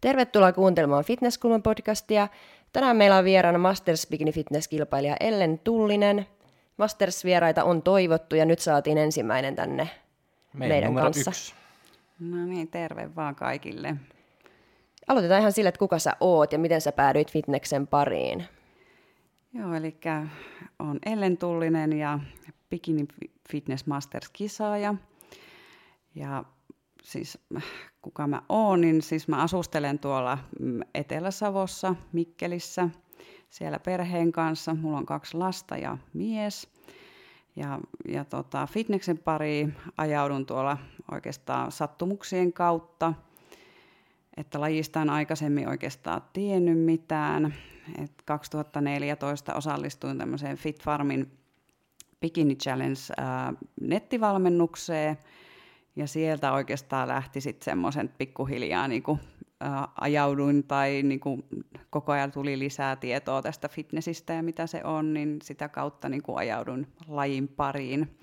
Tervetuloa kuuntelemaan Fitnesskulman podcastia. Tänään meillä on vieraana Masters Bikini Fitness-kilpailija Ellen Tullinen. Masters-vieraita on toivottu ja nyt saatiin ensimmäinen tänne meidän, meidän kanssa. Yksi. No niin, terve vaan kaikille. Aloitetaan ihan sille, että kuka sä oot ja miten sä päädyit fitneksen pariin. Joo, eli on Ellen Tullinen ja Bikini Fitness Masters-kisaaja. Ja siis kuka mä oon, niin siis mä asustelen tuolla mm, Etelä-Savossa, Mikkelissä, siellä perheen kanssa. Mulla on kaksi lasta ja mies. Ja, ja tota, fitneksen pariin ajaudun tuolla oikeastaan sattumuksien kautta, että lajista en aikaisemmin oikeastaan tiennyt mitään. Et 2014 osallistuin tämmöiseen Fit Farmin Bikini Challenge ää, nettivalmennukseen – ja sieltä oikeastaan lähti sitten semmoisen pikkuhiljaa niin kuin, ää, ajauduin tai niin kuin, koko ajan tuli lisää tietoa tästä fitnessistä ja mitä se on, niin sitä kautta niin kuin, ajaudun lajin pariin.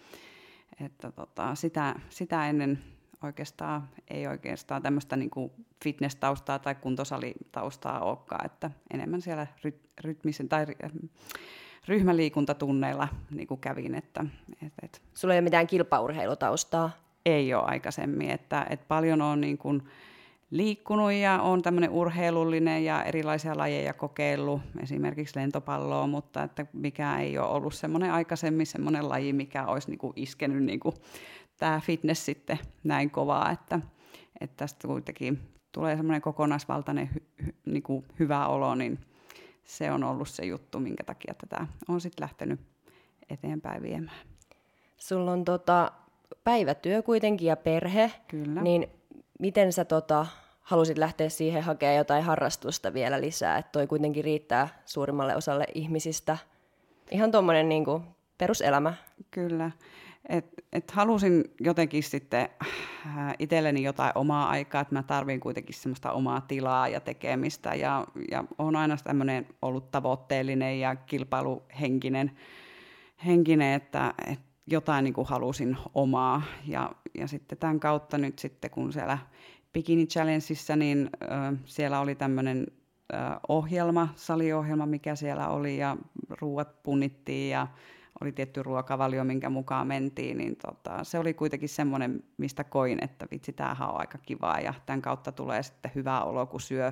Että tota, sitä, sitä ennen oikeastaan ei oikeastaan tämmöistä niin kuin fitness-taustaa tai kuntosali-taustaa olekaan, että enemmän siellä ry- rytmisen tai ryhmäliikuntatunneilla niin kuin kävin. Että, et, et. Sulla ei ole mitään kilpaurheilutaustaa? ei ole aikaisemmin. Että, että paljon on niin kuin liikkunut ja on tämmöinen urheilullinen ja erilaisia lajeja kokeillut, esimerkiksi lentopalloa, mutta että mikä ei ole ollut semmoinen aikaisemmin semmoinen laji, mikä olisi niin kuin iskenyt niin kuin tämä fitness sitten näin kovaa, että, että tästä kuitenkin tulee semmoinen kokonaisvaltainen hy, hy, niin kuin hyvä olo, niin se on ollut se juttu, minkä takia tätä on sitten lähtenyt eteenpäin viemään. Sulla on tota, päivätyö kuitenkin ja perhe, Kyllä. niin miten sä tota, halusit lähteä siihen hakemaan jotain harrastusta vielä lisää, että toi kuitenkin riittää suurimmalle osalle ihmisistä. Ihan tuommoinen niin peruselämä. Kyllä. Et, et halusin jotenkin sitten äh, itselleni jotain omaa aikaa, että mä tarvin kuitenkin semmoista omaa tilaa ja tekemistä ja, ja on aina tämmöinen ollut tavoitteellinen ja kilpailuhenkinen, henkinen, että, että jotain niin kuin halusin omaa. Ja, ja sitten tämän kautta nyt sitten, kun siellä Bikini Challengeissa, niin äh, siellä oli tämmöinen ohjelma, saliohjelma, mikä siellä oli, ja ruuat punnittiin, ja oli tietty ruokavalio, minkä mukaan mentiin, niin tota, se oli kuitenkin semmoinen, mistä koin, että vitsi, tämähän on aika kivaa, ja tämän kautta tulee sitten hyvä olo, kun syö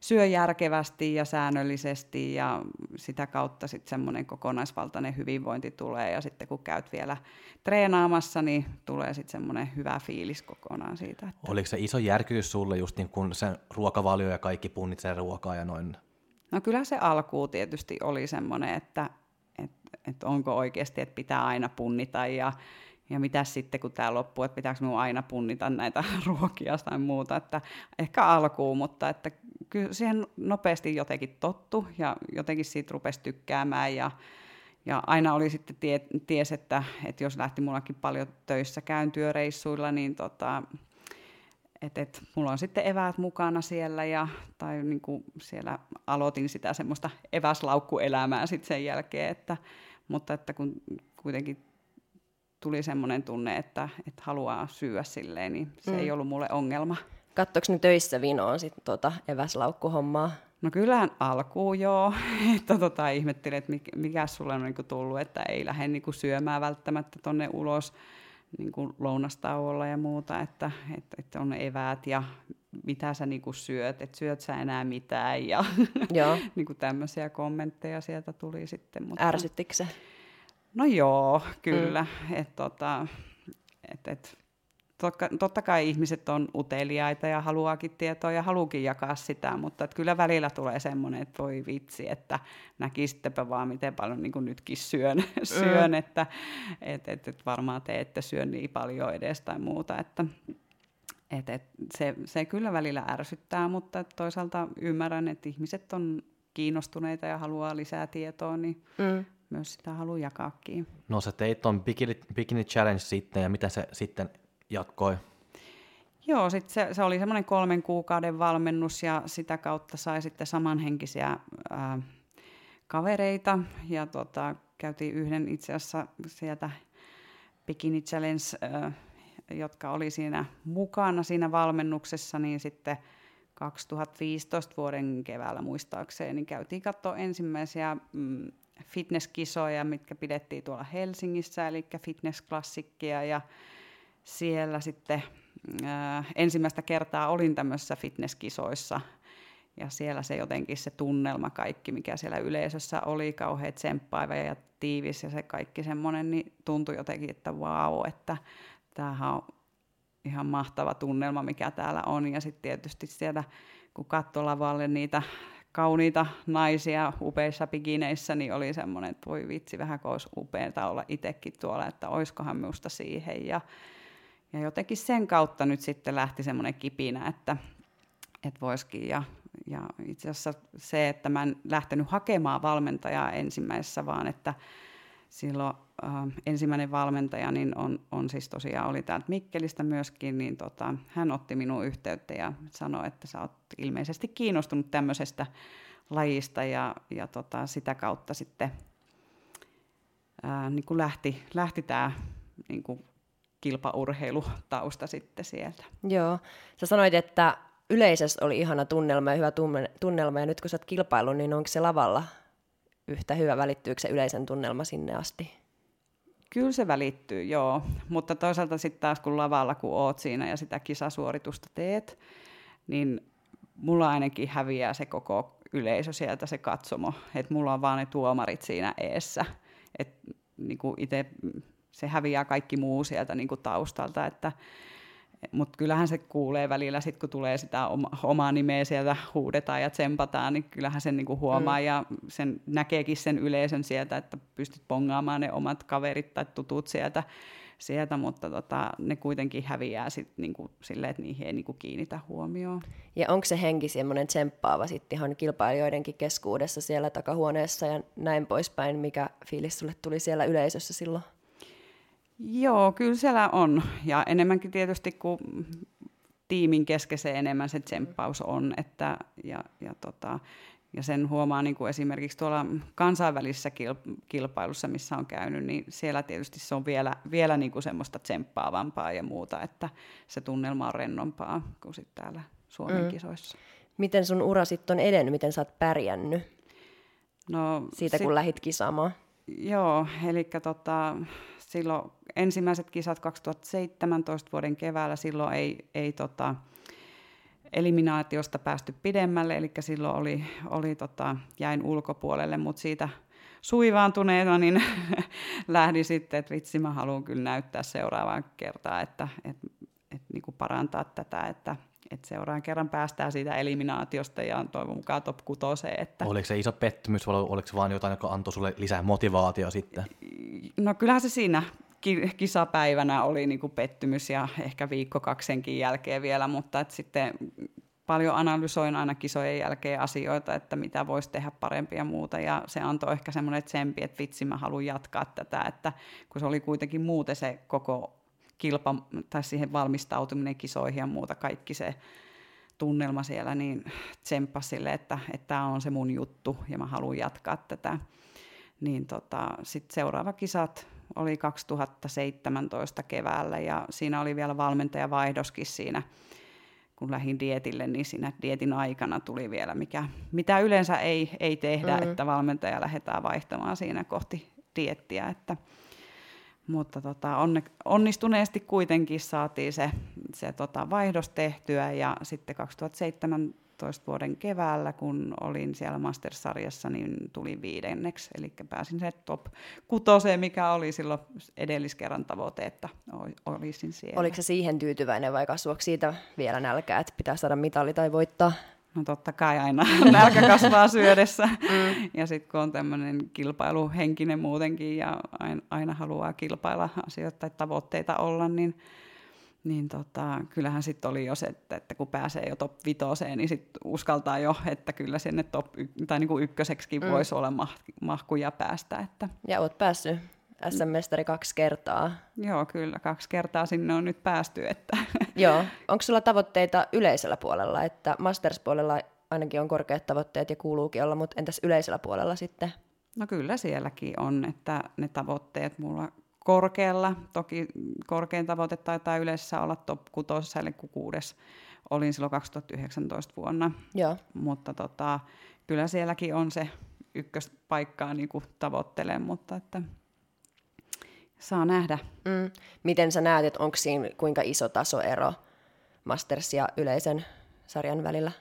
syö järkevästi ja säännöllisesti ja sitä kautta sitten semmoinen kokonaisvaltainen hyvinvointi tulee ja sitten kun käyt vielä treenaamassa, niin tulee sitten semmoinen hyvä fiilis kokonaan siitä. Että... Oliko se iso järkyys sulle just niin kun se ruokavalio ja kaikki punnit sen ruokaa ja noin? No kyllä se alkuun tietysti oli semmoinen, että, että, onko oikeasti, että pitää aina punnita ja ja mitä sitten, kun tämä loppuu, että pitääkö minun aina punnita näitä ruokia tai muuta, että ehkä alkuun, mutta että kyllä siihen nopeasti jotenkin tottu ja jotenkin siitä rupesi tykkäämään ja, ja aina oli sitten tie, ties, että, että jos lähti mullakin paljon töissä käyn työreissuilla, niin tota, että et, mulla on sitten eväät mukana siellä ja, tai niin kuin siellä aloitin sitä semmoista eväslaukkuelämää sitten sen jälkeen, että, mutta että kun kuitenkin tuli semmoinen tunne, että, että haluaa syödä silleen, niin se mm. ei ollut mulle ongelma. Kattoiko ne töissä vinoon sitten tota eväslaukkuhommaa? No kyllähän alkuun joo, että tota, ihmettelin, että mikä, mikä sulle on niinku tullut, että ei lähde niinku syömään välttämättä tonne ulos niinku lounastauolla ja muuta, että, että, että on eväät ja mitä sä niinku syöt, että syöt sä enää mitään ja joo. niinku tämmöisiä kommentteja sieltä tuli sitten. Mutta... Ärsyttikö se? No joo, kyllä. Mm. Et, tota, et, et, totta, totta kai ihmiset on uteliaita ja haluaakin tietoa ja haluukin jakaa sitä, mutta et kyllä välillä tulee semmoinen, että voi vitsi, että näkisittepä vaan miten paljon niin nytkin syön, syön mm. että et, et, et varmaan te ette syö niin paljon edes tai muuta, että et, et se, se kyllä välillä ärsyttää, mutta toisaalta ymmärrän, että ihmiset on kiinnostuneita ja haluaa lisää tietoa, niin mm myös sitä haluaa jakaakin. No sä teit ton Bikini, Bikini Challenge sitten ja mitä se sitten jatkoi? Joo, sit se, se oli semmoinen kolmen kuukauden valmennus ja sitä kautta sai sitten samanhenkisiä ää, kavereita ja tota, käytiin yhden itse asiassa sieltä Bikini Challenge, ää, jotka oli siinä mukana siinä valmennuksessa, niin sitten 2015 vuoden keväällä muistaakseni niin käytiin katsoa ensimmäisiä mm, fitnesskisoja, mitkä pidettiin tuolla Helsingissä, eli fitnessklassikkia ja siellä sitten äh, ensimmäistä kertaa olin tämmöisissä fitnesskisoissa ja siellä se jotenkin se tunnelma kaikki, mikä siellä yleisössä oli, kauhean tsemppaiva ja tiivis ja se kaikki semmoinen, niin tuntui jotenkin, että vau, että tämähän on ihan mahtava tunnelma, mikä täällä on. Ja sitten tietysti siellä, kun katsoi lavalle niitä kauniita naisia upeissa pikineissä, niin oli semmoinen, että voi vitsi, vähän olisi upeaa olla itsekin tuolla, että oiskohan minusta siihen. Ja, ja jotenkin sen kautta nyt sitten lähti semmoinen kipinä, että, että voisikin. Ja, ja itse asiassa se, että mä en lähtenyt hakemaan valmentajaa ensimmäisessä, vaan että silloin äh, ensimmäinen valmentaja niin on, on siis tosiaan oli täältä Mikkelistä myöskin, niin tota, hän otti minun yhteyttä ja sanoi, että sä oot ilmeisesti kiinnostunut tämmöisestä lajista ja, ja tota, sitä kautta sitten ää, niin kuin lähti, lähti tämä niin kuin kilpaurheilutausta sitten sieltä. Joo, sä sanoit, että yleisesti oli ihana tunnelma ja hyvä tunnelma, ja nyt kun sä oot kilpailu, niin onko se lavalla yhtä hyvä, välittyykö se yleisen tunnelma sinne asti? Kyllä se välittyy, joo. Mutta toisaalta sitten taas kun lavalla, kun oot siinä ja sitä kisasuoritusta teet, niin mulla ainakin häviää se koko yleisö sieltä, se katsomo. Että mulla on vaan ne tuomarit siinä eessä. Että niin itse se häviää kaikki muu sieltä niin kuin taustalta, että mutta kyllähän se kuulee välillä, sit kun tulee sitä oma, omaa nimeä sieltä huudetaan ja tsempataan, niin kyllähän sen niinku huomaa mm. ja sen näkeekin sen yleisön sieltä, että pystyt pongaamaan ne omat kaverit tai tutut sieltä, sieltä mutta tota, ne kuitenkin häviää sit niinku silleen, että niihin ei niinku kiinnitä huomioon. Ja onko se henki semmoinen tsemppaava sitten ihan kilpailijoidenkin keskuudessa siellä takahuoneessa ja näin poispäin, mikä fiilis sulle tuli siellä yleisössä silloin? Joo, kyllä siellä on. Ja enemmänkin tietysti kuin tiimin keskeisen enemmän se tsemppaus on. Että, ja, ja, tota, ja sen huomaa niin kuin esimerkiksi tuolla kansainvälisessä kilpailussa, missä on käynyt, niin siellä tietysti se on vielä, vielä niin kuin semmoista tsemppaavampaa ja muuta, että se tunnelma on rennompaa kuin sitten täällä Suomen mm. kisoissa. Miten sun ura sitten on edennyt? Miten sä oot pärjännyt no, siitä, sit, kun lähit kisaamaan? Joo, eli tota, silloin ensimmäiset kisat 2017 vuoden keväällä, silloin ei, ei tota, eliminaatiosta päästy pidemmälle, eli silloin oli, oli tota, jäin ulkopuolelle, mutta siitä suivaantuneena niin lähdin sitten, että vitsi mä haluan kyllä näyttää seuraavaan kertaa, että, että, että niin kuin parantaa tätä, että, että seuraavan kerran päästään siitä eliminaatiosta ja toivon mukaan top kutoseen. Että... Oliko se iso pettymys vai oliko se vain jotain, joka antoi sulle lisää motivaatiota sitten? No kyllähän se siinä kisapäivänä oli niin kuin pettymys ja ehkä viikko kaksenkin jälkeen vielä, mutta että sitten paljon analysoin aina kisojen jälkeen asioita, että mitä voisi tehdä parempia ja muuta, ja se antoi ehkä semmoinen tsempi, että vitsi, mä haluan jatkaa tätä, että kun se oli kuitenkin muuten se koko kilpa, tai siihen valmistautuminen kisoihin ja muuta, kaikki se tunnelma siellä, niin tsemppasi sille, että tämä on se mun juttu, ja mä haluan jatkaa tätä. Niin tota, sitten seuraava kisat oli 2017 keväällä ja siinä oli vielä valmentajavaihdoskin siinä, kun lähdin dietille, niin siinä dietin aikana tuli vielä, mikä, mitä yleensä ei, ei tehdä, mm. että valmentaja lähdetään vaihtamaan siinä kohti diettiä, että mutta tota, onne, onnistuneesti kuitenkin saatiin se, se tota, vaihdos tehtyä ja sitten 2007 2015 vuoden keväällä, kun olin siellä Masters-sarjassa, niin tuli viidenneksi, eli pääsin se top kutoseen, mikä oli silloin edelliskerran tavoite, että olisin siellä. Oliko se siihen tyytyväinen vai kasvuiko siitä vielä nälkää, että pitää saada mitali tai voittaa? No totta kai aina nälkä kasvaa syödessä. Mm. Ja sitten kun on tämmöinen kilpailuhenkinen muutenkin ja aina, aina haluaa kilpailla asioita tai tavoitteita olla, niin niin tota, kyllähän sitten oli jo se, että, että kun pääsee jo top vitoseen, niin sitten uskaltaa jo, että kyllä sinne top y- tai niin kuin ykköseksikin mm. voisi olla mah- mahkuja päästä. Että. Ja oot päässyt SM-mestari kaksi kertaa. Joo, kyllä. Kaksi kertaa sinne on nyt päästy. Että. Joo. Onko sulla tavoitteita yleisellä puolella? Että Masters-puolella ainakin on korkeat tavoitteet ja kuuluukin olla, mutta entäs yleisellä puolella sitten? No kyllä sielläkin on, että ne tavoitteet mulla korkealla. Toki korkein tavoite taitaa yleensä olla top 6, eli kuudes olin silloin 2019 vuonna. Joo. Mutta tota, kyllä sielläkin on se ykköspaikkaa niin tavoittelen, mutta että saa nähdä. Mm. Miten sä näet, että onko siinä kuinka iso tasoero Masters ja yleisen sarjan välillä?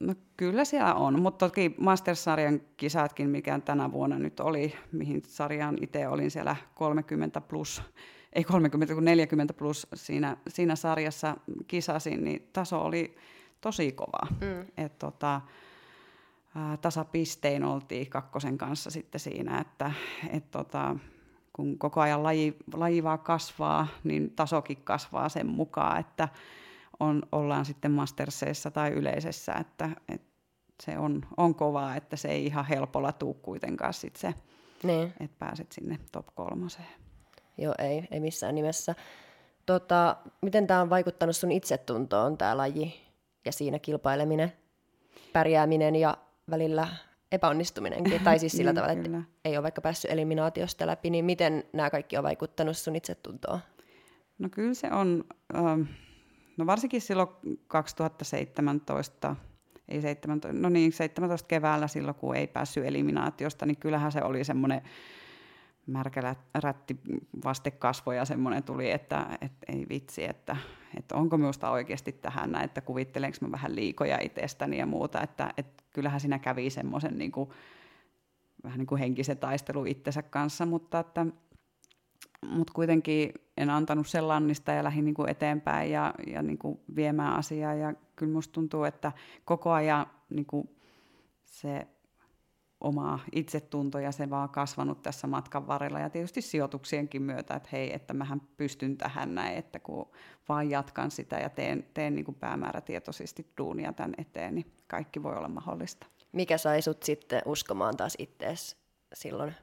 No kyllä siellä on, mutta toki Masters-sarjan kisatkin, mikä tänä vuonna nyt oli, mihin sarjaan itse olin siellä 30 plus, ei 30, kun 40 plus siinä, siinä sarjassa kisasin, niin taso oli tosi kova. Mm. Et tota, tasapistein oltiin kakkosen kanssa sitten siinä, että et tota, kun koko ajan laji, laji vaan kasvaa, niin tasokin kasvaa sen mukaan, että on, ollaan sitten masterseissa tai yleisessä, että, että se on, on kovaa, että se ei ihan helpolla tuu kuitenkaan sit se, niin. että pääset sinne top kolmoseen. Joo, ei, ei missään nimessä. Tota, miten tämä on vaikuttanut sun itsetuntoon, tämä laji ja siinä kilpaileminen, pärjääminen ja välillä epäonnistuminenkin, tai siis sillä tavalla, että ei ole vaikka päässyt eliminaatiosta läpi, niin miten nämä kaikki on vaikuttanut sun itsetuntoon? No kyllä se on, ähm, no varsinkin silloin 2017, ei 17, no niin, 17 keväällä silloin, kun ei päässyt eliminaatiosta, niin kyllähän se oli semmoinen märkä rätti vaste kasvoja semmoinen tuli, että, että ei vitsi, että, että onko minusta oikeasti tähän näin, että kuvittelenko mä vähän liikoja itsestäni ja muuta, että, että kyllähän siinä kävi semmoisen niin kuin, vähän niin kuin henkisen taistelu itsensä kanssa, mutta että mutta kuitenkin en antanut sen lannista ja lähdin niin kuin eteenpäin ja, ja niin kuin viemään asiaa. Ja kyllä musta tuntuu, että koko ajan niin kuin se oma itsetunto ja se vaan kasvanut tässä matkan varrella ja tietysti sijoituksienkin myötä, että hei, että mähän pystyn tähän näin, että kun vaan jatkan sitä ja teen, teen niin kuin päämäärätietoisesti duunia tämän eteen, niin kaikki voi olla mahdollista. Mikä sai sut sitten uskomaan taas ittees silloin,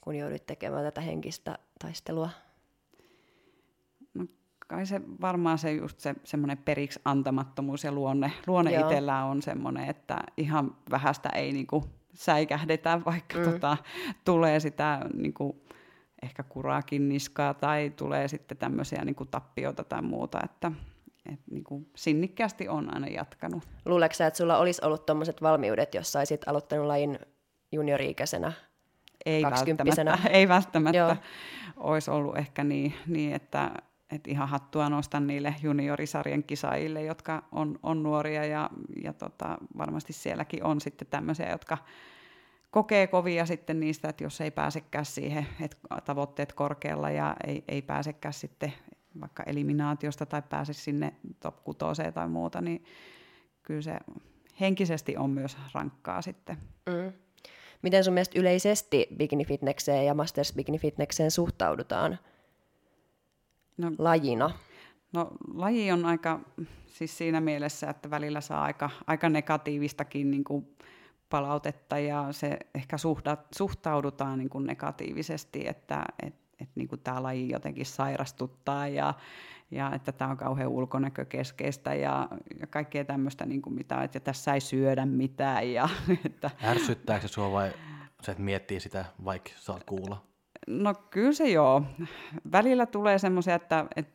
kun joudut tekemään tätä henkistä taistelua? No kai se varmaan se just se semmoinen periksi antamattomuus ja luonne, luonne itsellään on semmoinen, että ihan vähästä ei niinku säikähdetään, vaikka mm. tota, tulee sitä niin kuin, ehkä kuraakin niskaa tai tulee sitten tämmöisiä niin kuin tappioita tai muuta, että et, niin kuin, sinnikkäästi on aina jatkanut. Luuleeko että sulla olisi ollut tuommoiset valmiudet, jos saisit aloittanut lajin juniori-ikäisenä, ei välttämättä, ei välttämättä Joo. olisi ollut ehkä niin, niin että et ihan hattua nostan niille juniorisarjan kisaajille, jotka on, on nuoria ja, ja tota, varmasti sielläkin on sitten tämmöisiä, jotka kokee kovia sitten niistä, että jos ei pääsekään siihen, että tavoitteet korkealla ja ei, ei pääsekään sitten vaikka eliminaatiosta tai pääse sinne top 6 tai muuta, niin kyllä se henkisesti on myös rankkaa sitten. Mm. Miten sun mielestä yleisesti bikini ja masters bikini suhtaudutaan? No, lajina? No laji on aika, siis siinä mielessä, että välillä saa aika, aika negatiivistakin niin kuin palautetta ja se ehkä suhda, suhtaudutaan niin kuin negatiivisesti, että et, et niin kuin tämä laji jotenkin sairastuttaa ja, ja että tämä on kauhean ulkonäkökeskeistä ja, ja kaikkea tämmöistä, niin kuin mitä, että tässä ei syödä mitään. Ja, että... Ärsyttääkö se sinua vai se, että miettii sitä, vaikka saat kuulla? No kyllä se joo. Välillä tulee semmoisia, että et,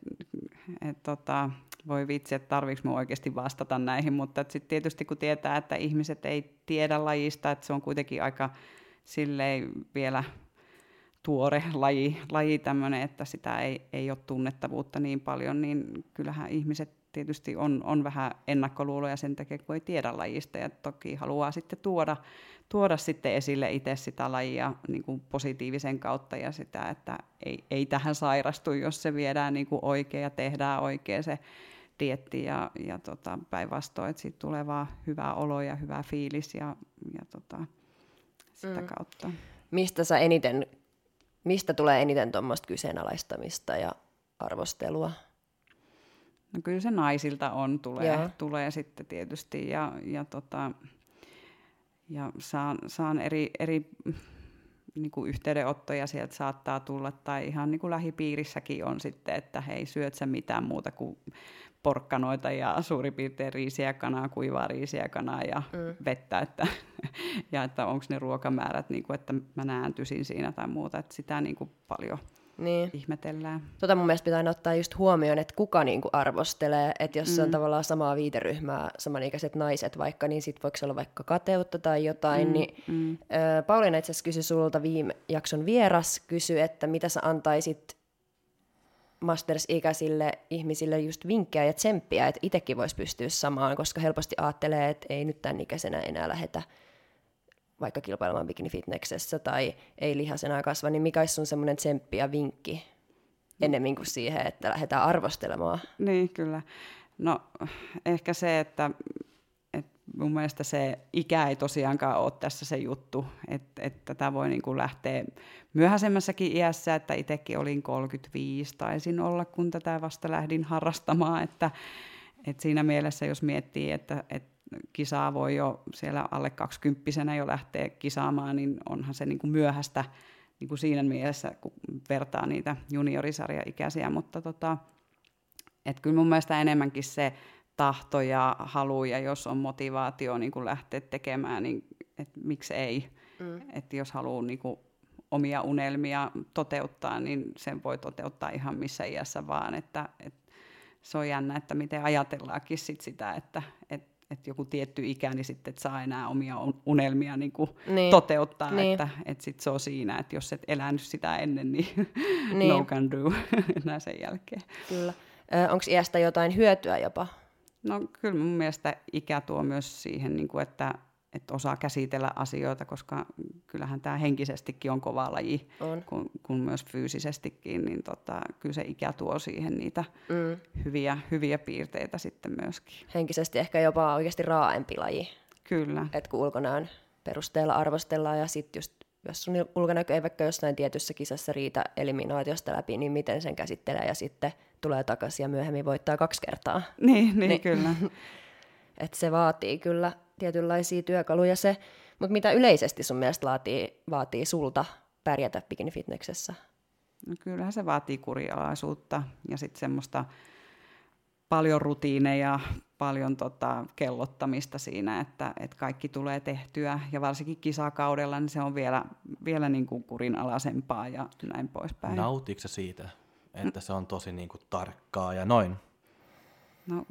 et, tota, voi vitsi, että tarviiko minun oikeasti vastata näihin, mutta sitten tietysti kun tietää, että ihmiset ei tiedä lajista, että se on kuitenkin aika silleen vielä tuore laji, laji tämmöinen, että sitä ei, ei ole tunnettavuutta niin paljon, niin kyllähän ihmiset tietysti on, on vähän ennakkoluuloja sen takia, kun ei tiedä lajista ja toki haluaa sitten tuoda, tuoda sitten esille itse sitä lajia niin kuin positiivisen kautta ja sitä, että ei, ei tähän sairastu, jos se viedään niin kuin oikein ja tehdään oikein se dietti ja, ja tota, päinvastoin, että siitä tulee vaan hyvää olo ja hyvä fiilis ja, ja tota, sitä mm. kautta. Mistä sä eniten, mistä tulee eniten tuommoista kyseenalaistamista ja arvostelua? No kyllä se naisilta on, tulee, tulee sitten tietysti ja, ja, tota, ja saan, saan eri, eri niin kuin yhteydenottoja sieltä saattaa tulla, tai ihan niin kuin lähipiirissäkin on sitten, että hei, syöt sä mitään muuta kuin porkkanoita ja suurin piirtein riisiä kanaa, kuivaa riisiä kanaa ja mm. vettä, että, ja että onko ne ruokamäärät, niin kuin, että mä nääntysin siinä tai muuta, että sitä niin kuin paljon niin. ihmetellään. Tota mun mielestä pitää ottaa just huomioon, että kuka niinku arvostelee, että jos mm. se on tavallaan samaa viiteryhmää, samanikäiset naiset vaikka, niin sit voiko olla vaikka kateutta tai jotain, mm. niin mm. Ö, Pauliina itse asiassa kysyi sulta viime jakson vieras, kysyi, että mitä sä antaisit masters-ikäisille ihmisille just vinkkejä ja tsemppiä, että itsekin voisi pystyä samaan, koska helposti ajattelee, että ei nyt tämän ikäisenä enää lähetä vaikka kilpailemaan bikini-fitneksessä tai ei lihasena kasva, niin mikä olisi sun semmoinen tsemppi ja vinkki ennemmin kuin siihen, että lähdetään arvostelemaan? Niin, kyllä. No ehkä se, että, että mun mielestä se ikä ei tosiaankaan ole tässä se juttu, että, että tätä voi niin kuin lähteä myöhäisemmässäkin iässä, että itsekin olin 35, taisin olla, kun tätä vasta lähdin harrastamaan, että, että siinä mielessä jos miettii, että, että kisaa voi jo siellä alle kaksikymppisenä jo lähteä kisaamaan, niin onhan se niin kuin myöhäistä niin kuin siinä mielessä, kun vertaa niitä juniorisarja-ikäisiä, mutta tota, et kyllä mun mielestä enemmänkin se tahto ja halu, ja jos on motivaatio niin kuin lähteä tekemään, niin et miksi ei. Mm. Et jos haluaa niin kuin omia unelmia toteuttaa, niin sen voi toteuttaa ihan missä iässä vaan. Että, et se on jännä, että miten ajatellaankin sit sitä, että et että joku tietty ikä, niin sitten et saa enää omia unelmia niin kuin niin. toteuttaa, niin. että et sit se on siinä, että jos et elänyt sitä ennen, niin, niin. no can do enää sen jälkeen. Kyllä. Onko iästä jotain hyötyä jopa? No kyllä mun mielestä ikä tuo myös siihen, niin kuin, että että osaa käsitellä asioita, koska kyllähän tämä henkisestikin on kova laji, on. Kun, kun myös fyysisestikin, niin tota, kyllä se ikä tuo siihen niitä mm. hyviä, hyviä piirteitä sitten myöskin. Henkisesti ehkä jopa oikeasti raaempi laji. Kyllä. Että kun ulkonäön perusteella arvostellaan ja sitten just jos sun ulkonäkö ei vaikka jossain tietyssä kisassa riitä eliminaatiosta läpi, niin miten sen käsittelee ja sitten tulee takaisin ja myöhemmin voittaa kaksi kertaa. Niin, niin, niin. kyllä. että se vaatii kyllä tietynlaisia työkaluja se, mutta mitä yleisesti sun mielestä vaatii, vaatii sulta pärjätä bikini-fitneksessä? No kyllähän se vaatii kurialaisuutta ja sitten semmoista paljon rutiineja, paljon tota kellottamista siinä, että, että kaikki tulee tehtyä. Ja varsinkin kisakaudella niin se on vielä, vielä niin kuin kurinalaisempaa ja näin poispäin. Nautiiko siitä, että se on tosi niin kuin tarkkaa ja noin? No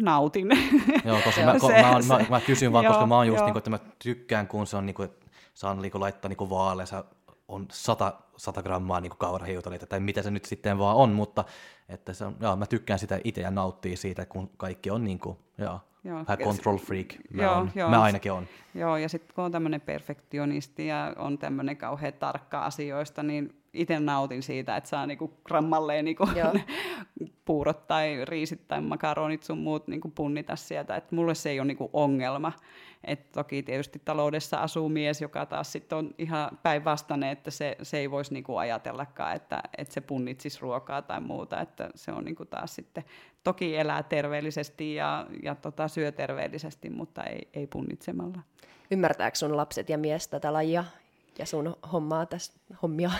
nautin. Joo, koska mä, se, mä, mä, mä, mä kysyn vaan, joo, koska mä oon just, niin kuin, että mä tykkään, kun se on niin kuin, että saan niin kuin, laittaa niin vaaleissa on 100, 100 grammaa niin kaurahiutaleita, tai mitä se nyt sitten vaan on, mutta että se on, joo, mä tykkään sitä itse ja nauttii siitä, kun kaikki on niin kuin, joo, joo, vähän control freak. Mä, joo, on, joo, mä ainakin on. Joo, ja sitten kun on tämmöinen perfektionisti ja on tämmöinen kauhean tarkka asioista, niin itse nautin siitä, että saa niinku grammalleen niinku puurot tai riisit tai makaronit sun muut niinku punnita sieltä. Et mulle se ei ole niinku ongelma. Et toki tietysti taloudessa asuu mies, joka taas sitten on ihan päinvastainen, että se, se ei voisi niinku ajatellakaan, että, että se punnitsisi ruokaa tai muuta. Että se on niinku taas sitten, toki elää terveellisesti ja, ja tota, syö terveellisesti, mutta ei, ei punnitsemalla. Ymmärtääkö sun lapset ja mies tätä lajia ja sun hommaa tässä, hommia,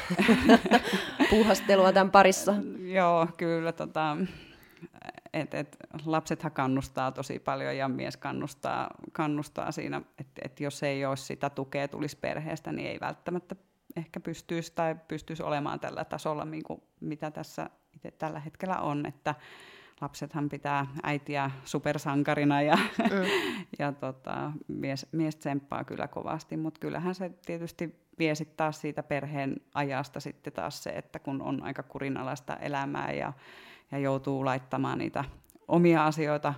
puuhastelua tämän parissa. Joo, kyllä. Tota, et, et, lapsethan kannustaa tosi paljon ja mies kannustaa, kannustaa siinä, että et jos ei olisi sitä tukea tulisi perheestä, niin ei välttämättä ehkä pystyisi tai pystyisi olemaan tällä tasolla, niin kuin, mitä tässä itse tällä hetkellä on. Että lapsethan pitää äitiä supersankarina ja, mm. ja tota, mies, mies tsemppaa kyllä kovasti, mutta kyllähän se tietysti vie sitten taas siitä perheen ajasta sitten taas se, että kun on aika kurinalaista elämää ja, ja joutuu laittamaan niitä omia asioita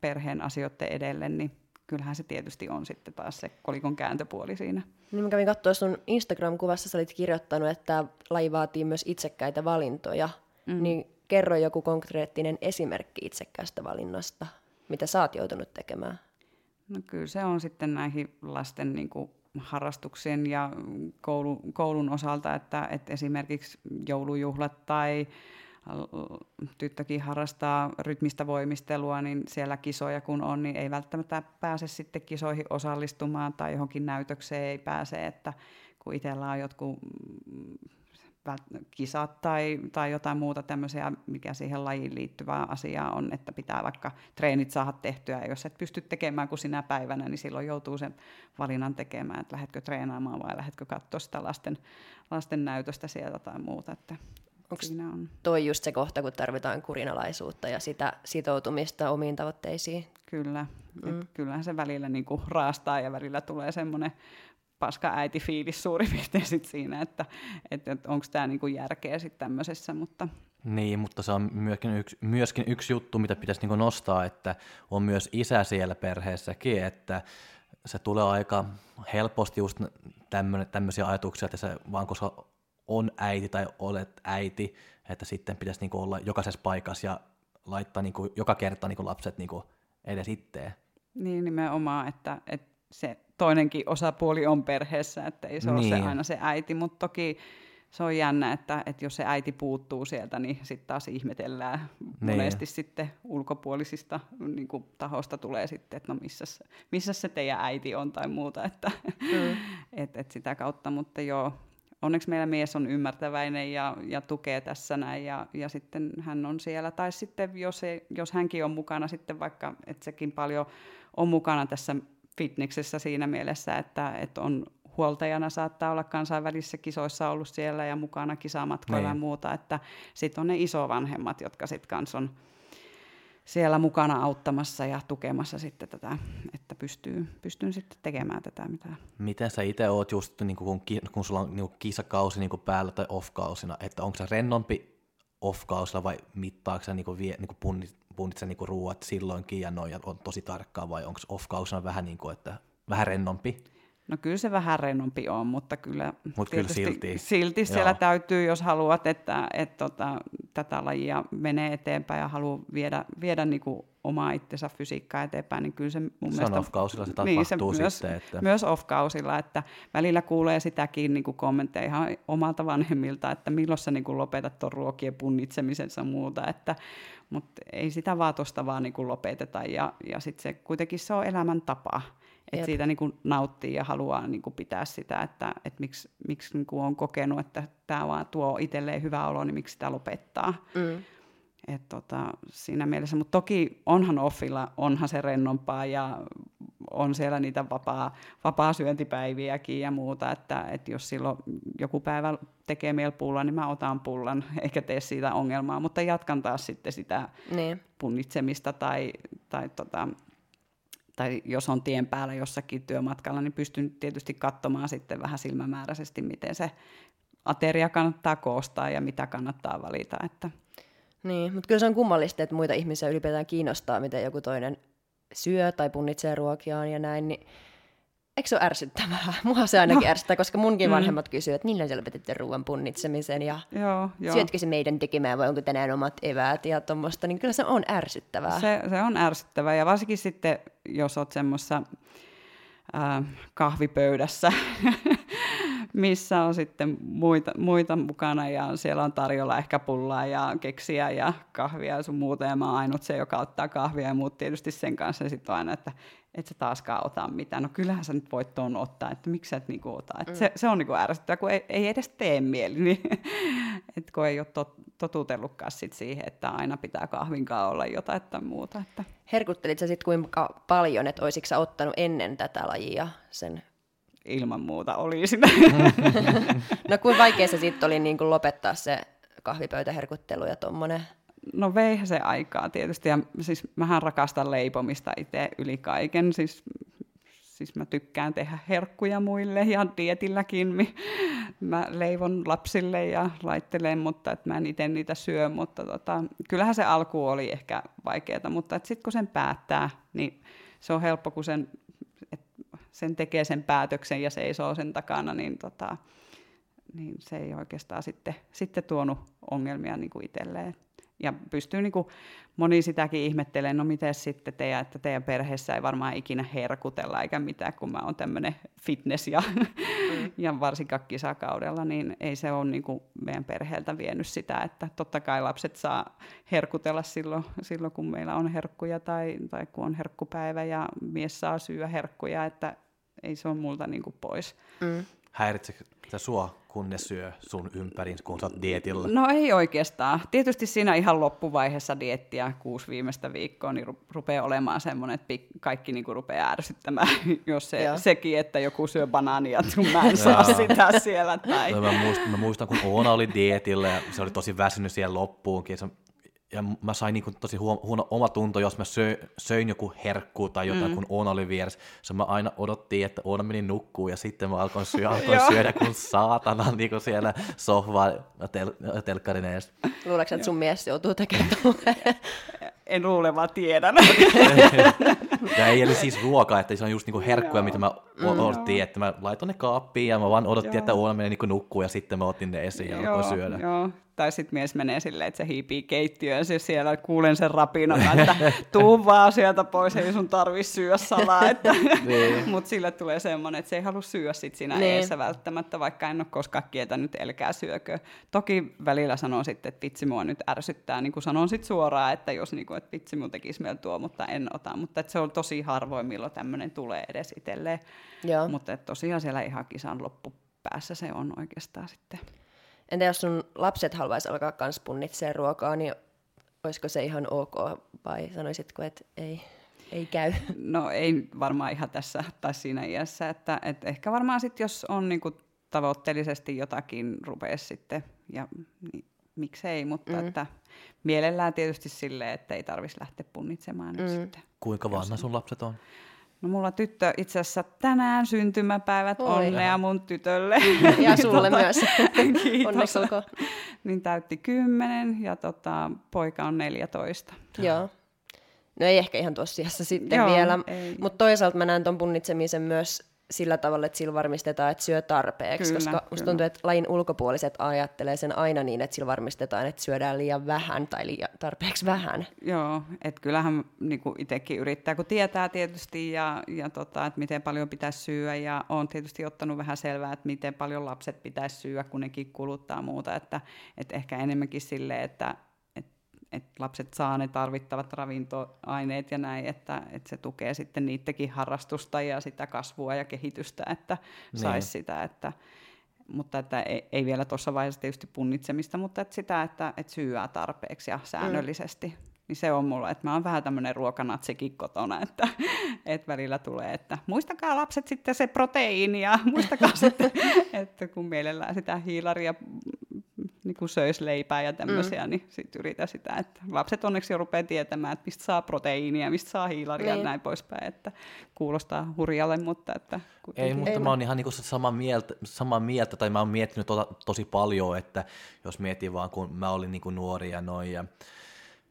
perheen asioiden edelle, niin kyllähän se tietysti on sitten taas se kolikon kääntöpuoli siinä. Niin mä kävin katsoa sun Instagram-kuvassa, sä olit kirjoittanut, että laji vaatii myös itsekkäitä valintoja. Mm. Niin kerro joku konkreettinen esimerkki itsekkäästä valinnasta, mitä sä oot joutunut tekemään. No kyllä se on sitten näihin lasten niin kuin harrastuksien ja koulu, koulun osalta, että, että esimerkiksi joulujuhlat tai tyttökin harrastaa rytmistä voimistelua, niin siellä kisoja kun on, niin ei välttämättä pääse sitten kisoihin osallistumaan tai johonkin näytökseen ei pääse, että kun itsellä on jotkut kisat tai, tai jotain muuta tämmöisiä, mikä siihen lajiin liittyvää asiaa on, että pitää vaikka treenit saada tehtyä, ja jos et pysty tekemään kuin sinä päivänä, niin silloin joutuu sen valinnan tekemään, että lähdetkö treenaamaan vai lähdetkö katsoa sitä lasten, lasten näytöstä sieltä tai muuta. Että Onko on. toi just se kohta, kun tarvitaan kurinalaisuutta ja sitä sitoutumista omiin tavoitteisiin? Kyllä. Mm. Kyllähän se välillä niin kuin raastaa ja välillä tulee semmoinen paska äiti fiilis suurin piirtein sit siinä, että, että, että onko tämä niinku järkeä sitten tämmöisessä, mutta... Niin, mutta se on myöskin yksi, myöskin yksi juttu, mitä pitäisi niinku nostaa, että on myös isä siellä perheessäkin, että se tulee aika helposti just tämmöisiä ajatuksia, että se vaan koska on äiti tai olet äiti, että sitten pitäisi niinku olla jokaisessa paikassa ja laittaa niinku joka kerta niinku lapset niinku edes itteen. Niin nimenomaan, että, että se toinenkin osapuoli on perheessä, että ei se niin. ole se aina se äiti, mutta toki se on jännä, että, että jos se äiti puuttuu sieltä, niin sitten taas ihmetellään. Niin. Monesti sitten ulkopuolisista niin kuin, tahosta tulee sitten, että no missä, missä se teidän äiti on tai muuta, että mm. et, et sitä kautta, mutta joo, onneksi meillä mies on ymmärtäväinen ja, ja tukee tässä näin ja, ja sitten hän on siellä. Tai sitten jos, ei, jos hänkin on mukana sitten vaikka, että sekin paljon on mukana tässä fitneksessä siinä mielessä, että, että on huoltajana saattaa olla kansainvälisissä kisoissa ollut siellä ja mukana kisamatkoilla ja niin. muuta, että sitten on ne isovanhemmat, jotka sitten kanssa on siellä mukana auttamassa ja tukemassa sitten tätä, että pystyy, pystyn sitten tekemään tätä. Mitä... Miten sä itse oot just, niin kun, kun sulla on niin kisakausi niin päällä tai off-kausina, että onko se rennompi off-kausilla vai mittaako sä niin vie, niin punnit, punnit sä niin ruuat silloinkin ja noin ja on tosi tarkkaa vai onko off-kausina vähän niin kuin, että vähän rennompi? No kyllä se vähän rennompi on, mutta kyllä, Mut kyllä silti, silti siellä Joo. täytyy, jos haluat, että, että tota, tätä lajia menee eteenpäin ja haluaa viedä, viedä niin kuin omaa itsensä fysiikkaa eteenpäin, niin kyllä se mun se mielestä... Off-kausilla se niin, se myös, sitten. Että... Myös off-kausilla, että välillä kuulee sitäkin niin kuin kommentteja ihan omalta vanhemmilta, että milloin sä niin kuin lopetat tuon ruokien punnitsemisensa muuta, että, mutta ei sitä vaan tuosta vaan niin kuin lopeteta ja, ja sitten se kuitenkin se on elämäntapa. Että siitä niin kuin nauttii ja haluaa niin kuin pitää sitä, että, että miksi, miksi niin kuin on kokenut, että tämä vaan tuo itselleen hyvä olo, niin miksi sitä lopettaa. Mm. Et tota, siinä mielessä, mutta toki onhan offilla, onhan se rennompaa ja on siellä niitä vapaa, vapaa syöntipäiviäkin ja muuta, että, että jos silloin joku päivä tekee meillä pullan, niin mä otan pullan, eikä tee siitä ongelmaa, mutta jatkan taas sitten sitä niin. punnitsemista tai, tai tota, tai jos on tien päällä jossakin työmatkalla, niin pystyn tietysti katsomaan sitten vähän silmämääräisesti, miten se ateria kannattaa koostaa ja mitä kannattaa valita. Että. Niin, mutta kyllä se on kummallista, että muita ihmisiä ylipäätään kiinnostaa, miten joku toinen syö tai punnitsee ruokiaan ja näin, niin eikö se ole ärsyttävää? Mua se ainakin no. ärsyttää, koska munkin mm. vanhemmat kysyvät, että milloin sä lopetitte ruoan punnitsemisen ja joo, joo. syötkö se meidän tekemään vai onko tänään omat eväät ja tuommoista, niin kyllä se on ärsyttävää. Se, se on ärsyttävää ja varsinkin sitten, jos oot semmoisessa äh, kahvipöydässä, missä on sitten muita, muita mukana ja siellä on tarjolla ehkä pullaa ja keksiä ja kahvia ja sun muuta ja mä oon ainut se, joka ottaa kahvia ja muut tietysti sen kanssa sitten on aina, että et sä taaskaan ota mitään. No kyllähän sä nyt voit tuon ottaa, että miksi sä et niinku ota. Et mm. se, se on niinku ärsyttävää, kun ei, ei edes tee mieli, niin et kun ei ole tot, totutellutkaan sit siihen, että aina pitää kahvinkaan olla jotain tai muuta. Että. Herkuttelit sä sitten kuinka paljon, että olisitko sä ottanut ennen tätä lajia sen ilman muuta olisin. no kuin vaikea se sitten oli niin kuin lopettaa se kahvipöytäherkuttelu ja tuommoinen? No veihän se aikaa tietysti, ja siis mähän rakastan leipomista itse yli kaiken, siis, siis mä tykkään tehdä herkkuja muille ja dietilläkin mä leivon lapsille ja laittelen, mutta et mä en itse niitä syö, mutta tota, kyllähän se alku oli ehkä vaikeaa, mutta sitten kun sen päättää, niin se on helppo, kun sen sen tekee sen päätöksen ja seisoo sen takana, niin, tota, niin se ei oikeastaan sitten, sitten tuonut ongelmia niin kuin itselleen. Ja pystyy niin kuin, moni sitäkin ihmettelemään, no miten sitten teidän, että teidän perheessä ei varmaan ikinä herkutella eikä mitään, kun mä oon tämmöinen fitness ja, mm. ja varsinkaan kisakaudella, niin ei se ole niin kuin meidän perheeltä vienyt sitä, että totta kai lapset saa herkutella silloin, silloin kun meillä on herkkuja tai, tai kun on herkkupäivä ja mies saa syödä herkkuja, että ei se ole multa niin kuin pois. Mm. Häiritsekö se sua, kun ne syö sun ympäri, kun sä oot dietillä? No ei oikeastaan. Tietysti siinä ihan loppuvaiheessa diettiä kuusi viimeistä viikkoa, niin rupeaa olemaan semmoinen, että kaikki niin kuin rupeaa ärsyttämään, jos se, sekin, että joku syö banaania, että mä en saa sitä siellä. Tai... Mä, muistan, mä muistan, kun Oona oli dietillä ja se oli tosi väsynyt siihen loppuunkin. Se ja mä sain niin kuin tosi huono oma tunto, jos mä söin, söin joku herkku tai jotain, mm. kun Oona oli vieressä. Se mä aina odottiin, että Oona meni nukkuu ja sitten mä alkoin, syö, alkoin syödä kuin saatana niin kuin siellä sohvaa tel, telkkarin edes. Luuleeko että sun mies joutuu tekemään En luule, vaan tiedän. ja ei eli siis ruokaa, että se on just niinku herkkuja, mitä mä mm, odottiin, että mä laitoin ne kaappiin ja mä vaan odottiin, Joo. että Oona menee niinku nukkuu ja sitten mä otin ne esiin ja alkoin syödä. Joo, tai sitten mies menee silleen, että se hiipii keittiöön, ja siellä kuulen sen rapinan, että tuu vaan sieltä pois, ei sun tarvi syödä salaa. Että, niin. Mutta sille tulee semmoinen, että se ei halua syödä sit siinä niin. eessä välttämättä, vaikka en ole koskaan kietänyt, elkää syökö. Toki välillä sanon sitten, että vitsi mua nyt ärsyttää, niin kuin sanon sitten suoraan, että jos niin kuin, että vitsi mun tekisi meillä tuo, mutta en ota. Mutta että se on tosi harvoin, milloin tämmöinen tulee edes itselleen. Mutta että tosiaan siellä ihan kisan loppupäässä se on oikeastaan sitten. Entä jos sun lapset haluaisi alkaa kans punnitsemaan ruokaa, niin olisiko se ihan ok vai sanoisitko, että ei, ei käy? No ei varmaan ihan tässä tai siinä iässä, että, että ehkä varmaan sitten jos on niinku tavoitteellisesti jotakin rupeaa sitten ja niin, miksei, mutta mm. että mielellään tietysti silleen, että ei tarvitsisi lähteä punnitsemaan mm. nyt sitten. Kuinka vanha sun lapset on? No mulla tyttö itse asiassa tänään syntymäpäivät, Oi. onnea mun tytölle. Ja sulle tota, myös. Onneksi olkoon. Niin täytti kymmenen ja tota, poika on 14. Joo. No ei ehkä ihan tuossa sitten Joo, vielä, mutta toisaalta mä näen ton punnitsemisen myös sillä tavalla, että sillä varmistetaan, että syö tarpeeksi, kyllä, koska musta tuntuu, että lajin ulkopuoliset ajattelee sen aina niin, että sillä varmistetaan, että syödään liian vähän tai liian tarpeeksi vähän. Joo, että kyllähän niin itsekin yrittää, kun tietää tietysti ja, ja tota, että miten paljon pitäisi syödä ja on tietysti ottanut vähän selvää, että miten paljon lapset pitäisi syödä, kun nekin kuluttaa muuta, että, että ehkä enemmänkin sille, että että lapset saa ne tarvittavat ravintoaineet ja näin, että, että se tukee sitten niidenkin harrastusta ja sitä kasvua ja kehitystä, että niin. saisi sitä, että, mutta että ei, ei vielä tuossa vaiheessa tietysti punnitsemista, mutta että sitä, että, että syyää tarpeeksi ja säännöllisesti. Mm. Niin se on mulla, että mä oon vähän tämmöinen ruokanatsikin kotona, että, että välillä tulee, että muistakaa lapset sitten se proteiini ja muistakaa sitten, että kun mielellään sitä hiilaria niin kuin söis leipää ja tämmöisiä, mm. niin sitten yritä sitä, että lapset onneksi jo rupeaa tietämään, että mistä saa proteiinia, mistä saa hiilaria niin. ja näin poispäin, että kuulostaa hurjalle, mutta että... Ei, mutta ei. mä oon ihan niin kuin samaa mieltä, samaa mieltä, tai mä oon miettinyt to, tosi paljon, että jos mietin vaan, kun mä olin niin kuin nuori ja noin, ja,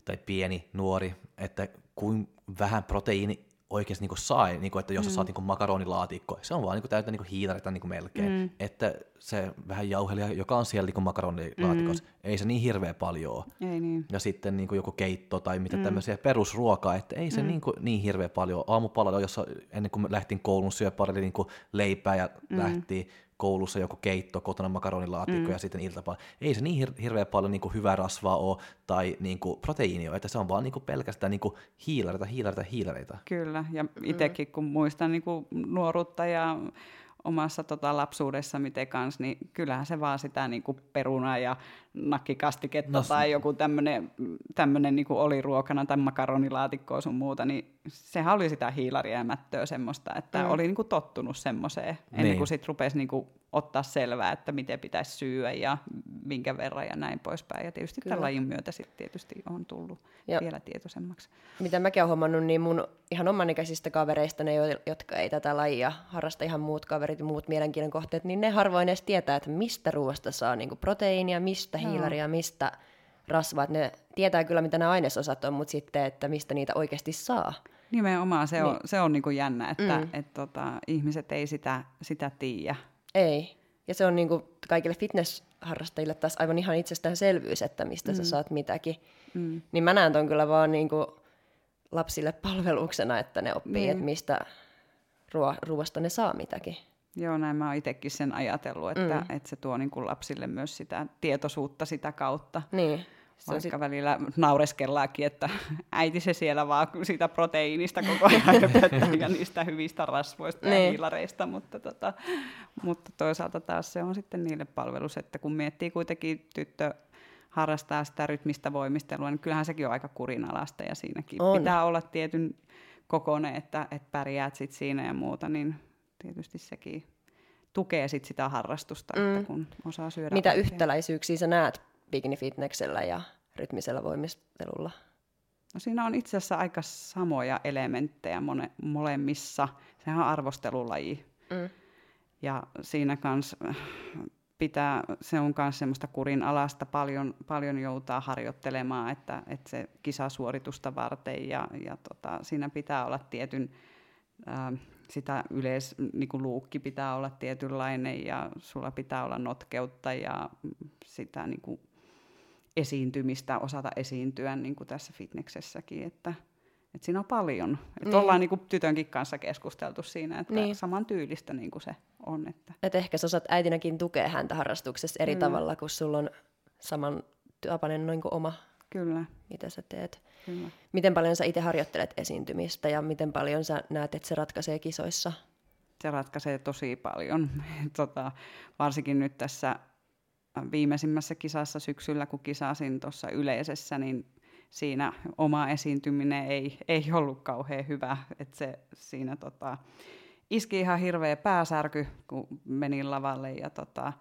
tai pieni nuori, että kuin vähän proteiini oikeasti niin sai, niin kuin, että jos mm. sä saat niin makaronilaatikko, se on vaan niin täyttä niin hiilareita niin melkein. Mm. Että se vähän jauhelia, joka on siellä niin makaronilaatikossa, mm. ei se niin hirveä paljon ole. Ei niin. Ja sitten niin kuin joku keitto tai mitä mm. tämmöisiä perusruokaa, että ei se mm. niin, kuin, niin hirveä paljon. Aamupalalla, jossa ennen kuin lähtin koulun syö pari niin kuin leipää ja mm. lähti koulussa joku keitto, kotona makaronilaatikko mm. ja sitten iltapala. Ei se niin hir- hirveän paljon niin kuin hyvää rasvaa ole tai niin kuin proteiinia, että se on vaan niin kuin pelkästään niin kuin hiilareita, hiilareita, hiilareita. Kyllä, ja itsekin kun muistan niin kuin nuoruutta ja omassa tota, lapsuudessa miten kans, niin kyllähän se vaan sitä niin kuin perunaa ja nakkikastiketta no, tai joku tämmöinen niin oli ruokana tai makaronilaatikkoa sun muuta, niin sehän oli sitä hiilaria ja mättöä semmoista, että mm. oli niin kuin tottunut semmoiseen, ennen niin. kuin sitten rupesi niin kuin ottaa selvää, että miten pitäisi syödä ja minkä verran ja näin poispäin. Ja tietysti Kyllä. tämän lajin myötä sitten tietysti on tullut ja vielä tietoisemmaksi. Mitä mäkin olen huomannut, niin mun ihan omanikäisistä kavereista, ne, jotka ei tätä lajia harrasta ihan muut kaverit ja muut mielenkiinnon kohteet, niin ne harvoin edes tietää, että mistä ruoasta saa niin proteiinia, mistä hiilaria, mistä rasvaa. Ne tietää kyllä, mitä nämä ainesosat on, mutta sitten, että mistä niitä oikeasti saa. Nimenomaan, se niin. on, se on niin kuin jännä, että mm. et, tota, ihmiset ei sitä, sitä tiedä. Ei. Ja se on niin kuin kaikille fitnessharrastajille taas aivan ihan itsestäänselvyys, että mistä mm. sä saat mitäkin. Mm. Niin mä näen ton kyllä vaan niin kuin lapsille palveluksena, että ne oppii, mm. että mistä ruo- ruoasta ne saa mitäkin. Joo, näin mä oon itsekin sen ajatellut, että, mm. että se tuo niin kuin lapsille myös sitä tietoisuutta sitä kautta. Niin. Se Vaikka sit... välillä naureskellaankin, että äiti se siellä vaan siitä proteiinista koko ajan ja niistä hyvistä rasvoista niin. ja hiilareista, mutta, tota, mutta toisaalta taas se on sitten niille palvelus, että kun miettii kuitenkin tyttö harrastaa sitä rytmistä voimistelua, niin kyllähän sekin on aika kurinalaista ja siinäkin on. pitää olla tietyn kokoinen, että, että pärjäät sit siinä ja muuta, niin tietysti sekin tukee sit sitä harrastusta, mm. että kun osaa syödä. Mitä oikein. yhtäläisyyksiä sä näet bikini-fitneksellä ja rytmisellä voimistelulla? No siinä on itse asiassa aika samoja elementtejä mone, molemmissa. Sehän on arvostelulaji. Mm. Ja siinä kanssa pitää, se on myös semmoista kurin alasta, paljon, paljon joutaa harjoittelemaan, että, että se kisasuoritusta varten ja, ja tota, siinä pitää olla tietyn, ää, sitä yleis, niin kuin luukki pitää olla tietynlainen ja sulla pitää olla notkeutta ja sitä niin kuin esiintymistä, osata esiintyä niin kuin tässä fitneksessäkin, että, että siinä on paljon. Että niin. ollaan niin kuin tytönkin kanssa keskusteltu siinä, että niin. saman tyylistä niin kuin se on. Että. Et ehkä sä osaat äitinäkin tukea häntä harrastuksessa eri mm. tavalla, kun sulla on saman tapainen noin kuin oma, Kyllä. mitä sä teet. Kyllä. Miten paljon sä itse harjoittelet esiintymistä ja miten paljon sä näet, että se ratkaisee kisoissa? Se ratkaisee tosi paljon. tota, varsinkin nyt tässä viimeisimmässä kisassa syksyllä, kun kisasin tuossa yleisessä, niin siinä oma esiintyminen ei, ei ollut kauhean hyvä. että se siinä tota, iski ihan hirveä pääsärky, kun menin lavalle ja tota,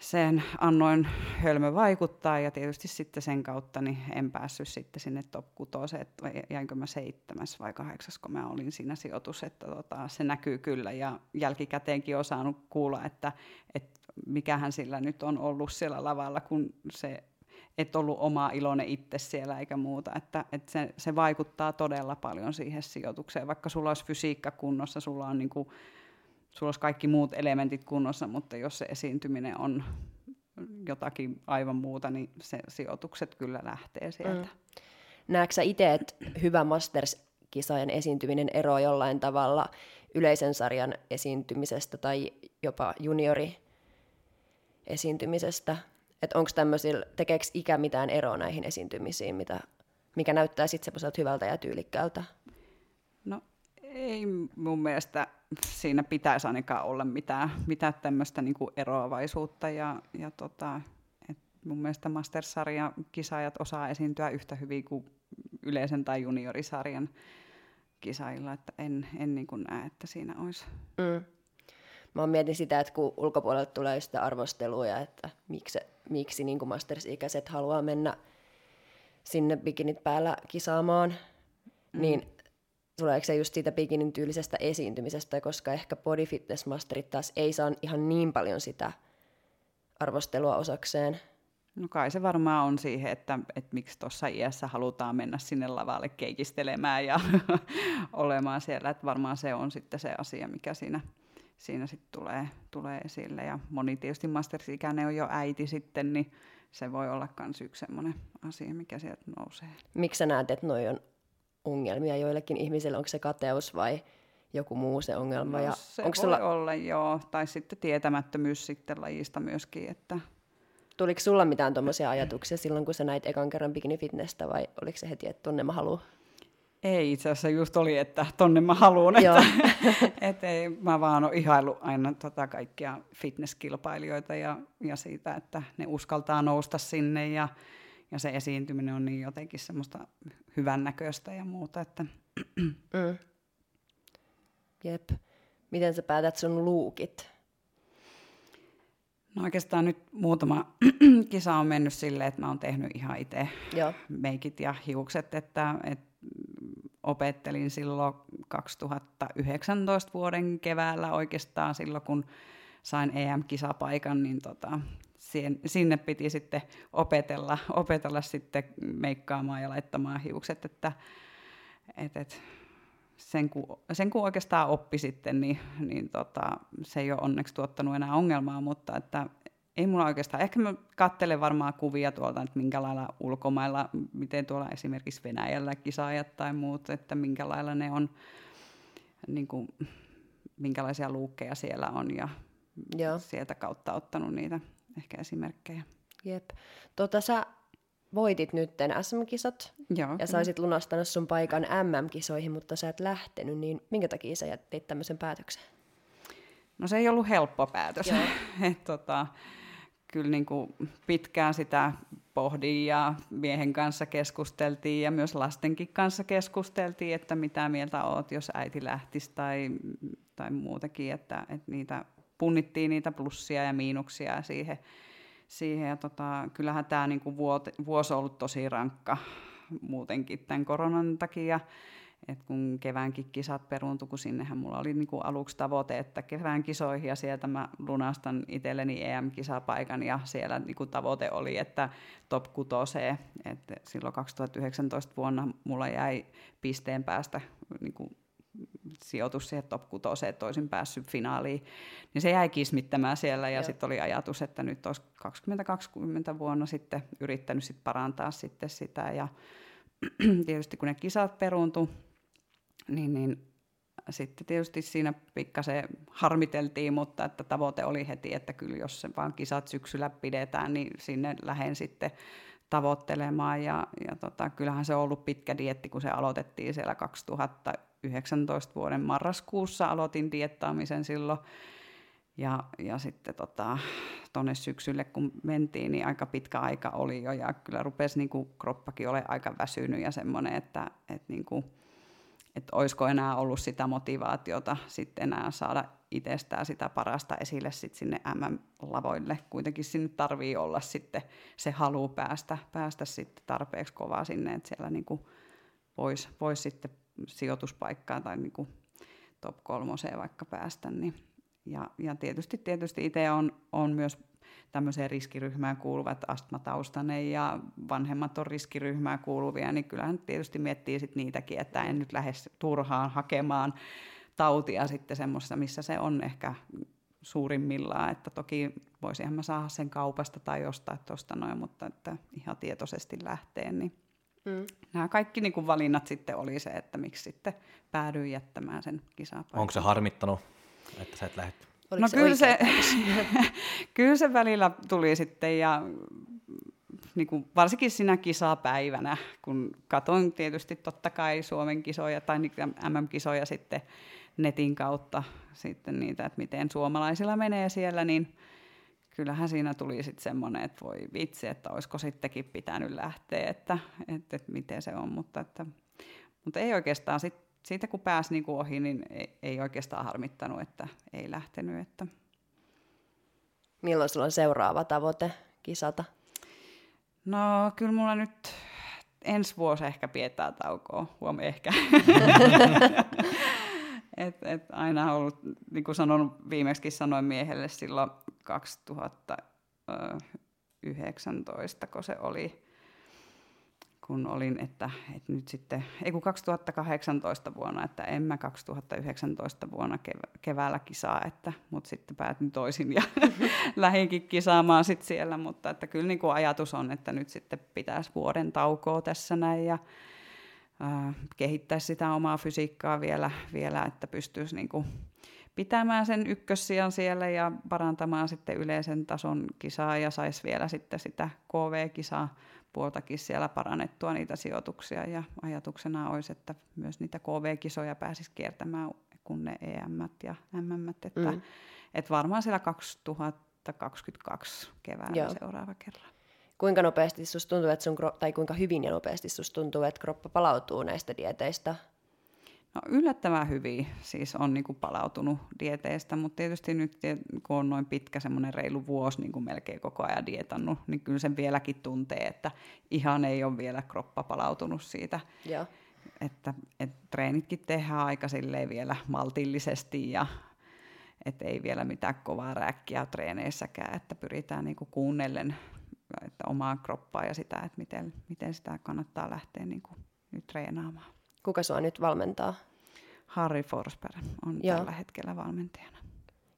sen annoin hölmö vaikuttaa ja tietysti sitten sen kautta niin en päässyt sitten sinne top 6, että jäinkö mä seitsemäs vai kahdeksas, kun mä olin siinä sijoitus, että tota, se näkyy kyllä ja jälkikäteenkin on saanut kuulla, että, että mikähän sillä nyt on ollut siellä lavalla, kun se et ollut oma iloinen itse siellä eikä muuta. Että, että se, se vaikuttaa todella paljon siihen sijoitukseen. Vaikka sulla olisi fysiikka kunnossa, sulla on niin kuin, sulla olisi kaikki muut elementit kunnossa, mutta jos se esiintyminen on jotakin aivan muuta, niin se sijoitukset kyllä lähtee sieltä. Mm. Näetkö sä itse, että hyvä Masters-kisajan esiintyminen eroaa jollain tavalla yleisen sarjan esiintymisestä tai jopa juniori esiintymisestä? Että onko tämmöisillä, tekeekö ikä mitään eroa näihin esiintymisiin, mitä, mikä näyttää sitten semmoiselta hyvältä ja tyylikkäältä? Ei mun mielestä siinä pitäisi ainakaan olla mitään, mitään tämmöistä niinku eroavaisuutta. Ja, ja tota, et mun mielestä Masters-sarjan kisaajat osaa esiintyä yhtä hyvin kuin yleisen tai juniorisarjan kisailla, että en, en niin kuin näe, että siinä olisi. Mm. Mä mietin sitä, että kun ulkopuolelta tulee sitä arvostelua, että miksi, miksi niin masters-ikäiset haluaa mennä sinne bikinit päällä kisaamaan, mm. niin tuleeko se just siitä bikinin tyylisestä esiintymisestä, koska ehkä body fitness masterit taas ei saa ihan niin paljon sitä arvostelua osakseen. No kai se varmaan on siihen, että, että miksi tuossa iässä halutaan mennä sinne lavalle keikistelemään ja olemaan siellä. Että varmaan se on sitten se asia, mikä siinä, siinä sitten tulee, tulee esille. Ja moni tietysti mastersikäinen on jo äiti sitten, niin se voi olla myös yksi sellainen asia, mikä sieltä nousee. Miksi sä näet, että noi on ongelmia joillekin ihmisille? Onko se kateus vai joku muu se ongelma? No, ja se onko voi sulla... olla, joo. Tai sitten tietämättömyys sitten lajista myöskin, että Tuliko sulla mitään tuommoisia ajatuksia silloin, kun sä näit ekan kerran bikini fitnessä vai oliko se heti, että tonne mä haluan? Ei, itse asiassa just oli, että tonne mä haluan. Että, et ei, mä vaan oon ihailu aina tota kaikkia fitnesskilpailijoita ja, ja siitä, että ne uskaltaa nousta sinne ja, ja se esiintyminen on niin jotenkin semmoista hyvännäköistä ja muuta. Että. Mm. Jep. Miten sä päätät sun luukit? No oikeastaan nyt muutama kisa on mennyt silleen, että mä oon tehnyt ihan itse meikit ja hiukset, että, että opettelin silloin 2019 vuoden keväällä oikeastaan silloin, kun sain EM-kisapaikan, niin tota, sinne piti sitten opetella, opetella sitten meikkaamaan ja laittamaan hiukset, että et, et, sen, kun, sen kun oikeastaan oppi sitten, niin, niin tota, se ei ole onneksi tuottanut enää ongelmaa, mutta että ei mulla oikeastaan, ehkä mä katselen varmaan kuvia tuolta, että minkä lailla ulkomailla, miten tuolla esimerkiksi Venäjällä kisaajat tai muut, että minkä lailla ne on, niin kuin, minkälaisia luukkeja siellä on ja Joo. sieltä kautta ottanut niitä ehkä esimerkkejä. Jep. Tota, sä voitit nytten SM-kisat Joo, ja sä olisit lunastanut sun paikan MM-kisoihin, mutta sä et lähtenyt, niin minkä takia sä teit tämmöisen päätöksen? No se ei ollut helppo päätös. Et, tota, kyllä niin kuin pitkään sitä pohdin ja miehen kanssa keskusteltiin ja myös lastenkin kanssa keskusteltiin, että mitä mieltä oot, jos äiti lähtisi tai, tai muutakin, että, että niitä punnittiin niitä plussia ja miinuksia siihen. siihen ja tota, kyllähän tämä niin vuosi on ollut tosi rankka muutenkin tämän koronan takia et kun keväänkin kisat peruuntu, kun sinnehän mulla oli niinku aluksi tavoite, että kevään kisoihin ja sieltä mä lunastan itselleni EM-kisapaikan ja siellä niinku tavoite oli, että top 6 että silloin 2019 vuonna mulla jäi pisteen päästä niinku sijoitus siihen top 6, että olisin päässyt finaaliin, niin se jäi kismittämään siellä ja sitten oli ajatus, että nyt olisi 2020 vuonna sitten yrittänyt sit parantaa sitten sitä. Ja tietysti kun ne kisat peruuntu, niin, niin sitten tietysti siinä pikkasen harmiteltiin, mutta että tavoite oli heti, että kyllä jos se vaan kisat syksyllä pidetään, niin sinne lähden sitten tavoittelemaan. Ja, ja tota, kyllähän se on ollut pitkä dietti, kun se aloitettiin siellä 2019 vuoden marraskuussa. Aloitin diettaamisen silloin. Ja, ja sitten tota, tuonne syksylle kun mentiin, niin aika pitkä aika oli jo ja kyllä rupesi niin kuin, kroppakin ole aika väsynyt ja semmoinen, että, että niin kuin, että olisiko enää ollut sitä motivaatiota sitten enää saada itsestään sitä parasta esille sit sinne MM-lavoille. Kuitenkin sinne tarvii olla sitten se halu päästä, päästä sitten tarpeeksi kovaa sinne, että siellä niinku voisi vois sitten sijoituspaikkaan tai niinku top kolmoseen vaikka päästä. Niin. Ja, ja tietysti, tietysti itse on, on myös tämmöiseen riskiryhmään kuuluvat astmataustainen ja vanhemmat on riskiryhmään kuuluvia, niin kyllähän tietysti miettii sit niitäkin, että en nyt lähde turhaan hakemaan tautia sitten semmoista, missä se on ehkä suurimmillaan, että toki voisinhan mä saada sen kaupasta tai jostain tuosta noin, mutta että ihan tietoisesti lähtee, niin mm. nämä kaikki niin kuin valinnat sitten oli se, että miksi sitten päädyin jättämään sen kisapaikan. Onko se harmittanut, että sä et lähde Oliko no se kyllä, se, kyllä se välillä tuli sitten ja niin kuin varsinkin siinä kisapäivänä, kun katoin tietysti totta kai Suomen kisoja tai MM-kisoja sitten netin kautta sitten niitä, että miten suomalaisilla menee siellä, niin kyllähän siinä tuli sitten semmoinen, että voi vitsi, että olisiko sittenkin pitänyt lähteä, että, että, että miten se on, mutta, että, mutta ei oikeastaan sitten siitä kun pääsi niin kuin ohi, niin ei, ei oikeastaan harmittanut, että ei lähtenyt. Että. Milloin sulla on seuraava tavoite kisata? No kyllä mulla nyt ensi vuosi ehkä pidetään taukoa, huom ehkä. et, et aina ollut, niin kuin sanon, viimeksi sanoin miehelle silloin 2019, kun se oli, kun olin, että, että nyt sitten, ei kun 2018 vuonna, että en mä 2019 vuonna keväällä kisaa, että, mutta sitten päätin toisin ja lähinkin kisaamaan sitten siellä, mutta että kyllä niin kuin ajatus on, että nyt sitten pitäisi vuoden taukoa tässä näin ja äh, kehittää sitä omaa fysiikkaa vielä, vielä että pystyisi niin kuin pitämään sen ykkössijan siellä ja parantamaan sitten yleisen tason kisaa ja saisi vielä sitten sitä KV-kisaa puoltakin siellä parannettua niitä sijoituksia ja ajatuksena olisi, että myös niitä KV-kisoja pääsisi kiertämään kun ne EM ja MM, että, mm. että varmaan siellä 2022 keväällä Joo. seuraava kerran. Kuinka nopeasti susta tuntuu, että sun, tai kuinka hyvin ja nopeasti susta tuntuu, että kroppa palautuu näistä dieteistä No yllättävän hyvin siis on niin kuin palautunut dieteistä, mutta tietysti nyt kun on noin pitkä semmoinen reilu vuosi niin kuin melkein koko ajan dietannut, niin kyllä sen vieläkin tuntee, että ihan ei ole vielä kroppa palautunut siitä. Ja. Että, että treenitkin tehdään aika vielä maltillisesti ja että ei vielä mitään kovaa räkkiä treeneissäkään, että pyritään niin kuin kuunnellen että omaa kroppaa ja sitä, että miten, miten sitä kannattaa lähteä niin kuin nyt treenaamaan. Kuka sua nyt valmentaa? Harry Forsberg on Joo. tällä hetkellä valmentajana.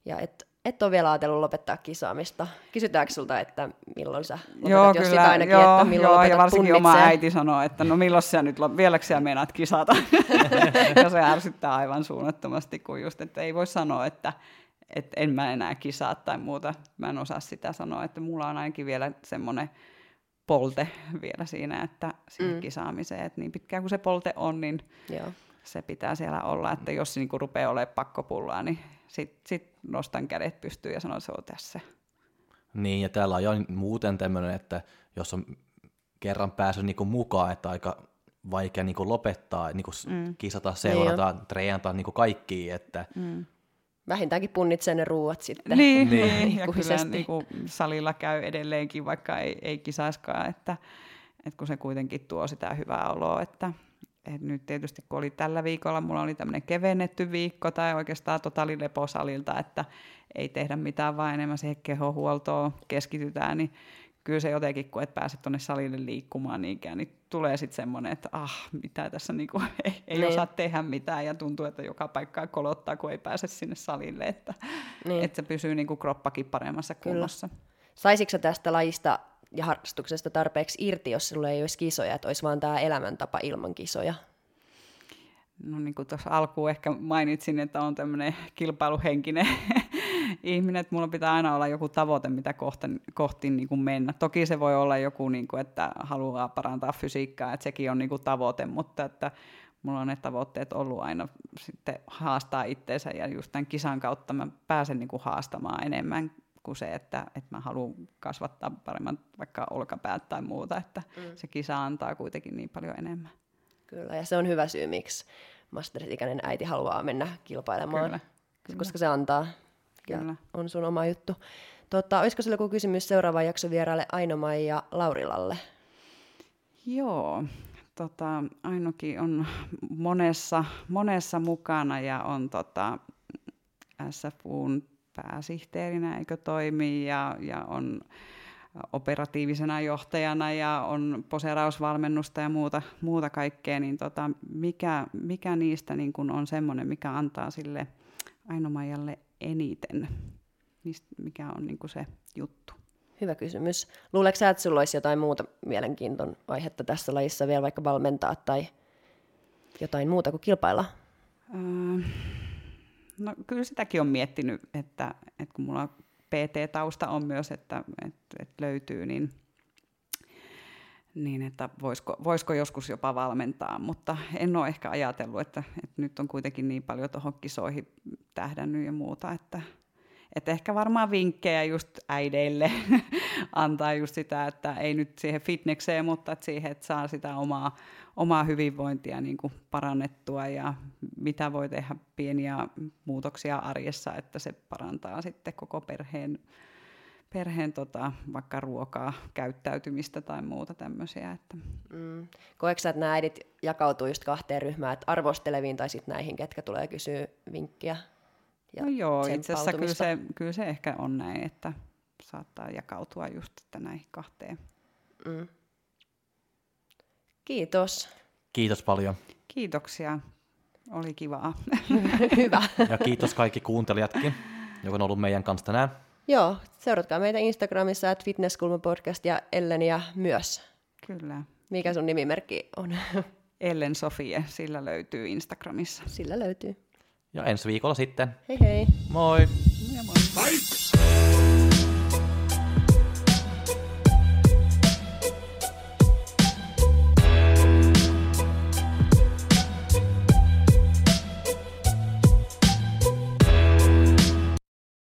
Ja et, et ole vielä ajatellut lopettaa kisaamista. Kysytäänkö sulta, että milloin sä lopetat, joo, jos kyllä, sitä ainakin, joo, että milloin joo, ja varsinkin punnitsee. oma äiti sanoo, että no milloin sä nyt, vieläkö sä meinaat kisata? ja se ärsyttää aivan suunnattomasti, kun just, että ei voi sanoa, että, että en mä enää kisaa tai muuta. Mä en osaa sitä sanoa, että mulla on ainakin vielä semmoinen polte vielä siinä, että siihen mm. kisaamiseen, että niin pitkään kuin se polte on, niin Joo. se pitää siellä olla, että jos se niin rupeaa olemaan pakkopullaa, niin sitten sit nostan kädet pystyyn ja sanon, että se on tässä. Niin, ja täällä on jo muuten tämmöinen, että jos on kerran päässyt niin mukaan, että aika vaikea niin lopettaa, niin mm. kisata, seurata, niin treenata niin kaikki, että mm vähintäänkin punnitsee ne ruuat sitten. Niin, niin. niin. ja kyllä niin kuin salilla käy edelleenkin, vaikka ei, ei kisaiskaan, että, että kun se kuitenkin tuo sitä hyvää oloa, että, että nyt tietysti kun oli tällä viikolla, mulla oli tämmöinen kevennetty viikko tai oikeastaan totaali leposalilta, että ei tehdä mitään, vaan enemmän siihen kehohuoltoon keskitytään, niin kyllä se jotenkin, kun et pääse tuonne salille liikkumaan niinkään, niin tulee sitten semmoinen, että ah, mitä tässä niinku, ei, ei niin. osaa tehdä mitään ja tuntuu, että joka paikkaa kolottaa, kun ei pääse sinne salille, että, niin. että se pysyy niinku kroppakin paremmassa kunnossa. Kyllä. Saisitko tästä lajista ja harrastuksesta tarpeeksi irti, jos sinulla ei olisi kisoja, että olisi vaan tämä elämäntapa ilman kisoja? No niin kuin tuossa alkuun ehkä mainitsin, että on tämmöinen kilpailuhenkinen ihminen, että mulla pitää aina olla joku tavoite, mitä kohti, kohti niin kuin mennä. Toki se voi olla joku, niin kuin, että haluaa parantaa fysiikkaa, että sekin on niin kuin tavoite, mutta että mulla on ne tavoitteet ollut aina sitten haastaa itteensä ja just tämän kisan kautta mä pääsen niin kuin haastamaan enemmän kuin se, että, että mä haluan kasvattaa paremman vaikka olkapäät tai muuta, että mm. se kisa antaa kuitenkin niin paljon enemmän. Kyllä, ja se on hyvä syy, miksi Masters-ikäinen äiti haluaa mennä kilpailemaan, Kyllä. Kyllä. koska se antaa Kyllä. on sun oma juttu. Tota, olisiko sinulla joku kysymys seuraavan jakson vieraille aino ja Laurilalle? Joo, tota, Ainokin on monessa, monessa mukana ja on tota, SFUn pääsihteerinä, eikö toimi, ja, ja on operatiivisena johtajana ja on poseerausvalmennusta ja muuta, muuta kaikkea, niin tota, mikä, mikä niistä niin kun on semmoinen, mikä antaa sille Ainomajalle eniten? Mist, mikä on niin se juttu? Hyvä kysymys. Luuleeko sä, että sulla olisi jotain muuta mielenkiinton aihetta tässä lajissa vielä vaikka valmentaa tai jotain muuta kuin kilpailla? Öö, no kyllä sitäkin on miettinyt, että, että kun mulla PT-tausta on myös, että, että, että löytyy, niin, niin että voisiko, voisiko joskus jopa valmentaa, mutta en ole ehkä ajatellut, että, että nyt on kuitenkin niin paljon tuohon kisoihin tähdännyt ja muuta, että, että ehkä varmaan vinkkejä just äideille antaa just sitä, että ei nyt siihen fitnekseen, mutta että siihen, että saa sitä omaa, omaa hyvinvointia niin kuin parannettua ja mitä voi tehdä pieniä muutoksia arjessa, että se parantaa sitten koko perheen, perheen tota, vaikka ruokaa, käyttäytymistä tai muuta tämmöisiä. Että. Mm. Koetko että nämä äidit jakautuu just kahteen ryhmään, että arvosteleviin tai sitten näihin, ketkä tulee kysyä vinkkiä? Ja no joo, itse asiassa kyllä se, kyllä se ehkä on näin, että saattaa jakautua just että näihin kahteen. Mm. Kiitos. Kiitos paljon. Kiitoksia. Oli kivaa. Hyvä. Ja kiitos kaikki kuuntelijatkin, joka on ollut meidän kanssa tänään. Joo, seuratkaa meitä Instagramissa, että Fitnesskulma-podcast ja Elleniä myös. Kyllä. Mikä sun nimimerkki on? Ellen Sofie, sillä löytyy Instagramissa. Sillä löytyy. Ja ensi viikolla sitten. Hei hei. Moi. Ja moi. Bye.